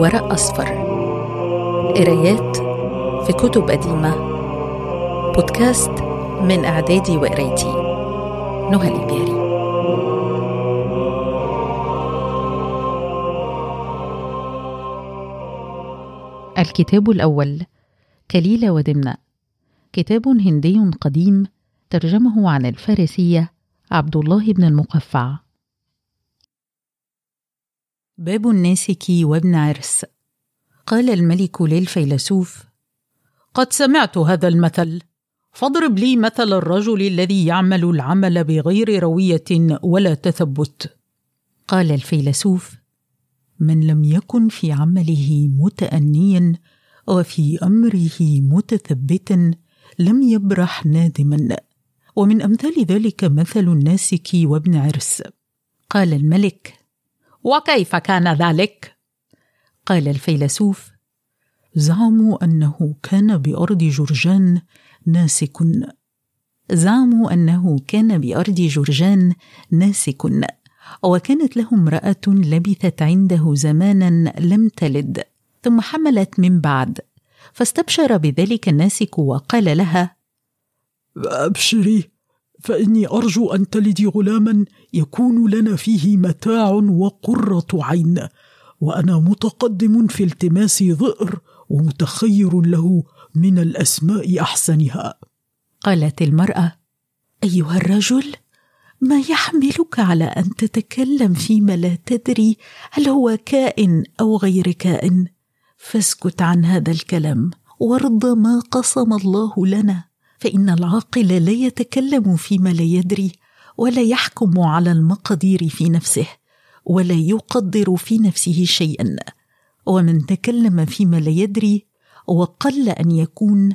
ورق أصفر. قرايات في كتب قديمة. بودكاست من إعدادي وقرايتي. نهى الإبياري. الكتاب الأول كليلة ودمنة. كتاب هندي قديم ترجمه عن الفارسية عبد الله بن المقفع. باب الناسك وابن عرس. قال الملك للفيلسوف قد سمعت هذا المثل. فاضرب لي مثل الرجل الذي يعمل العمل بغير روية ولا تثبت. قال الفيلسوف من لم يكن في عمله متأنيا وفي أمره متثبتا لم يبرح نادما. ومن أمثال ذلك مثل الناسك وابن عرس. قال الملك وكيف كان ذلك؟ قال الفيلسوف زعموا أنه كان بأرض جرجان ناسك. زعموا أنه كان بأرض جرجان ناسك. وكانت له امرأة لبثت عنده زمانا لم تلد ثم حملت من بعد. فاستبشر بذلك الناسك وقال لها أبشري فإني أرجو أن تلدي غلاما يكون لنا فيه متاع وقرة عين وأنا متقدم في التماس ظئر ومتخير له من الأسماء أحسنها. قالت المرأة أيها الرجل ما يحملك على أن تتكلم فيما لا تدري هل هو كائن أو غير كائن. فاسكت عن هذا الكلام وارض ما قسم الله لنا. فإن العاقل لا يتكلم فيما لا يدري ولا يحكم على المقادير في نفسه ولا يقدر في نفسه شيئا. ومن تكلم فيما لا يدري وقل أن يكون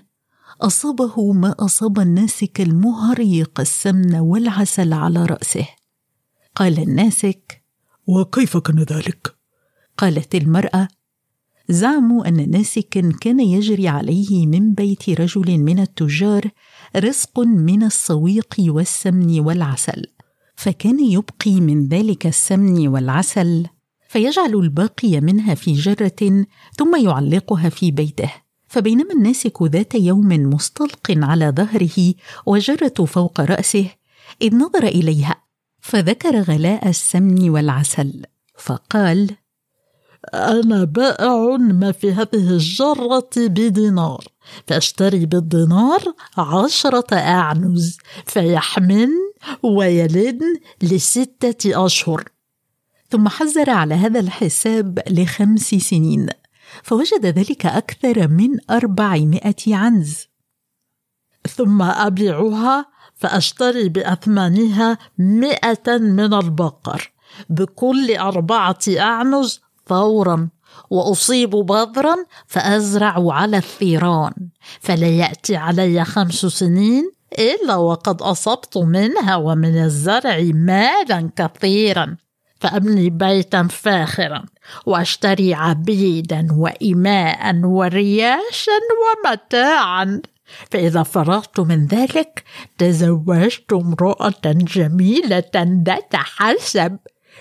أصابه ما أصاب الناسك المهريق السمن والعسل على رأسه. قال الناسك وكيف كان ذلك؟ قالت المرأة زعموا أن ناسكا كان يجري عليه من بيت رجل من التجار رزق من السويق والسمن والعسل. فكان يبقي من ذلك السمن والعسل فيجعل الباقي منها في جرة ثم يعلقها في بيته. فبينما الناسك ذات يوم مستلق على ظهره وجرة فوق رأسه إذ نظر إليها فذكر غلاء السمن والعسل فقال أنا بائع ما في هذه الجرة بدينار. فاشتري بالدينار عشرة أعنز فيحمن ويلدن لستة أشهر. ثم حذر على هذا الحساب لخمس سنين. فوجد ذلك أكثر من أربعمائة عنز. ثم أبيعها فأشتري بأثمانها مئة من البقر. بكل أربعة أعنز فورا وأصيب بذرا فأزرع على الثيران فلا يأتي علي خمس سنين إلا وقد أصبت منها ومن الزرع مالا كثيرا فأبني بيتا فاخرا وأشتري عبيدا وإماء ورياشا ومتاعا. فإذا فرغت من ذلك تزوجت امرأة جميلة ذات حسب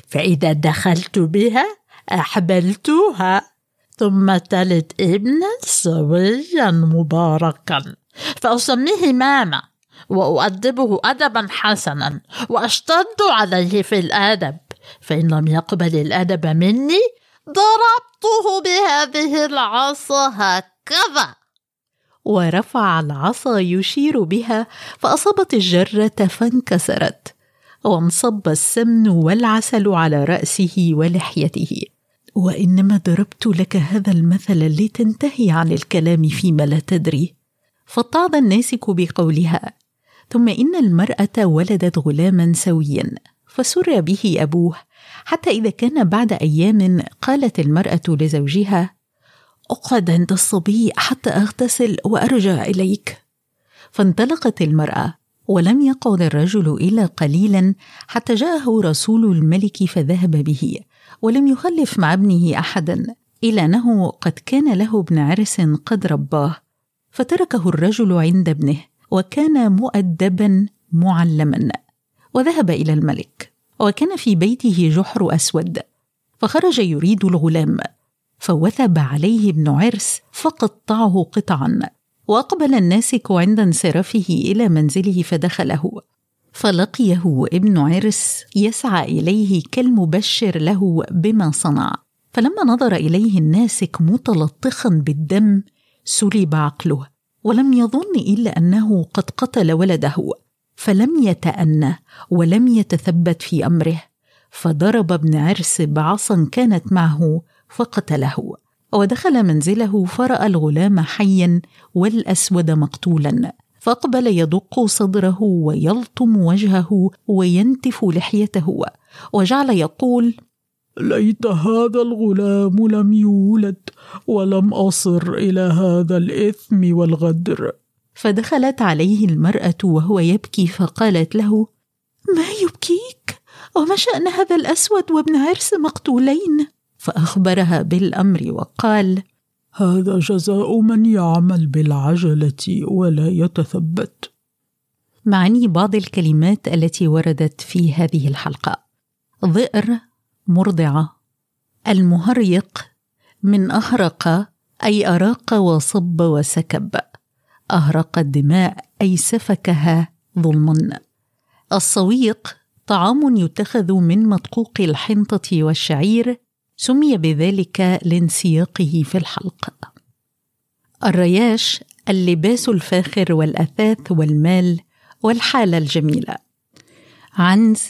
فإذا دخلت بها أحبلتها. ثم تلد ابنا سويا مباركا. فأسميه ماما وأؤدبه أدبا حسنا وأشتد عليه في الأدب. فإن لم يقبل الأدب مني ضربته بهذه العصا هكذا. ورفع العصا يشير بها فأصابت الجرة فانكسرت. وانصب السمن والعسل على رأسه ولحيته. وإنما ضربت لك هذا المثل لتنتهي عن الكلام فيما لا تدري. فاتعظ الناسك بقولها ثم إن المرأة ولدت غلاما سويا. فسر به أبوه حتى إذا كان بعد أيام قالت المرأة لزوجها أقعد عند الصبي حتى أغتسل وأرجع إليك. فانطلقت المرأة ولم يقعد الرجل إلا قليلا حتى جاءه رسول الملك فذهب به. ولم يخلف مع ابنه أحدا إلا أنه قد كان له ابن عرس قد رباه فتركه الرجل عند ابنه وكان مؤدبا معلما وذهب إلى الملك وكان في بيته جحر أسود فخرج يريد الغلام فوثب عليه ابن عرس فقطعه قطعا وأقبل الناسك عند انصرافه إلى منزله فدخله. فلقيه ابن عرس يسعى إليه كالمبشر له بما صنع. فلما نظر إليه الناسك متلطخا بالدم سلب عقله ولم يظن إلا أنه قد قتل ولده. فلم يتأنى ولم يتثبت في أمره. فضرب ابن عرس بعصا كانت معه فقتله. ودخل منزله فرأى الغلام حيا والأسود مقتولا. فاقبل يدق صدره ويلطم وجهه وينتف لحيته وجعل يقول ليت هذا الغلام لم يولد ولم أصر إلى هذا الإثم والغدر. فدخلت عليه المرأة وهو يبكي فقالت له ما يبكيك؟ وما شأن هذا الأسود وابن عرس مقتولين؟ فأخبرها بالأمر وقال هذا جزاء من يعمل بالعجلة ولا يتثبت. معاني بعض الكلمات التي وردت في هذه الحلقة. ظئر مرضعة. المهريق من أهرق أي أراق وصب وسكب. أهرق الدماء أي سفكها ظلما الصويق طعام يتخذ من مدقوق الحنطة والشعير. سمي بذلك لانسياقه في الحلق. الرياش اللباس الفاخر والأثاث والمال والحالة الجميلة. عنز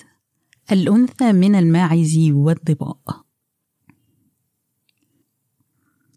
الأنثى من الماعز والظباء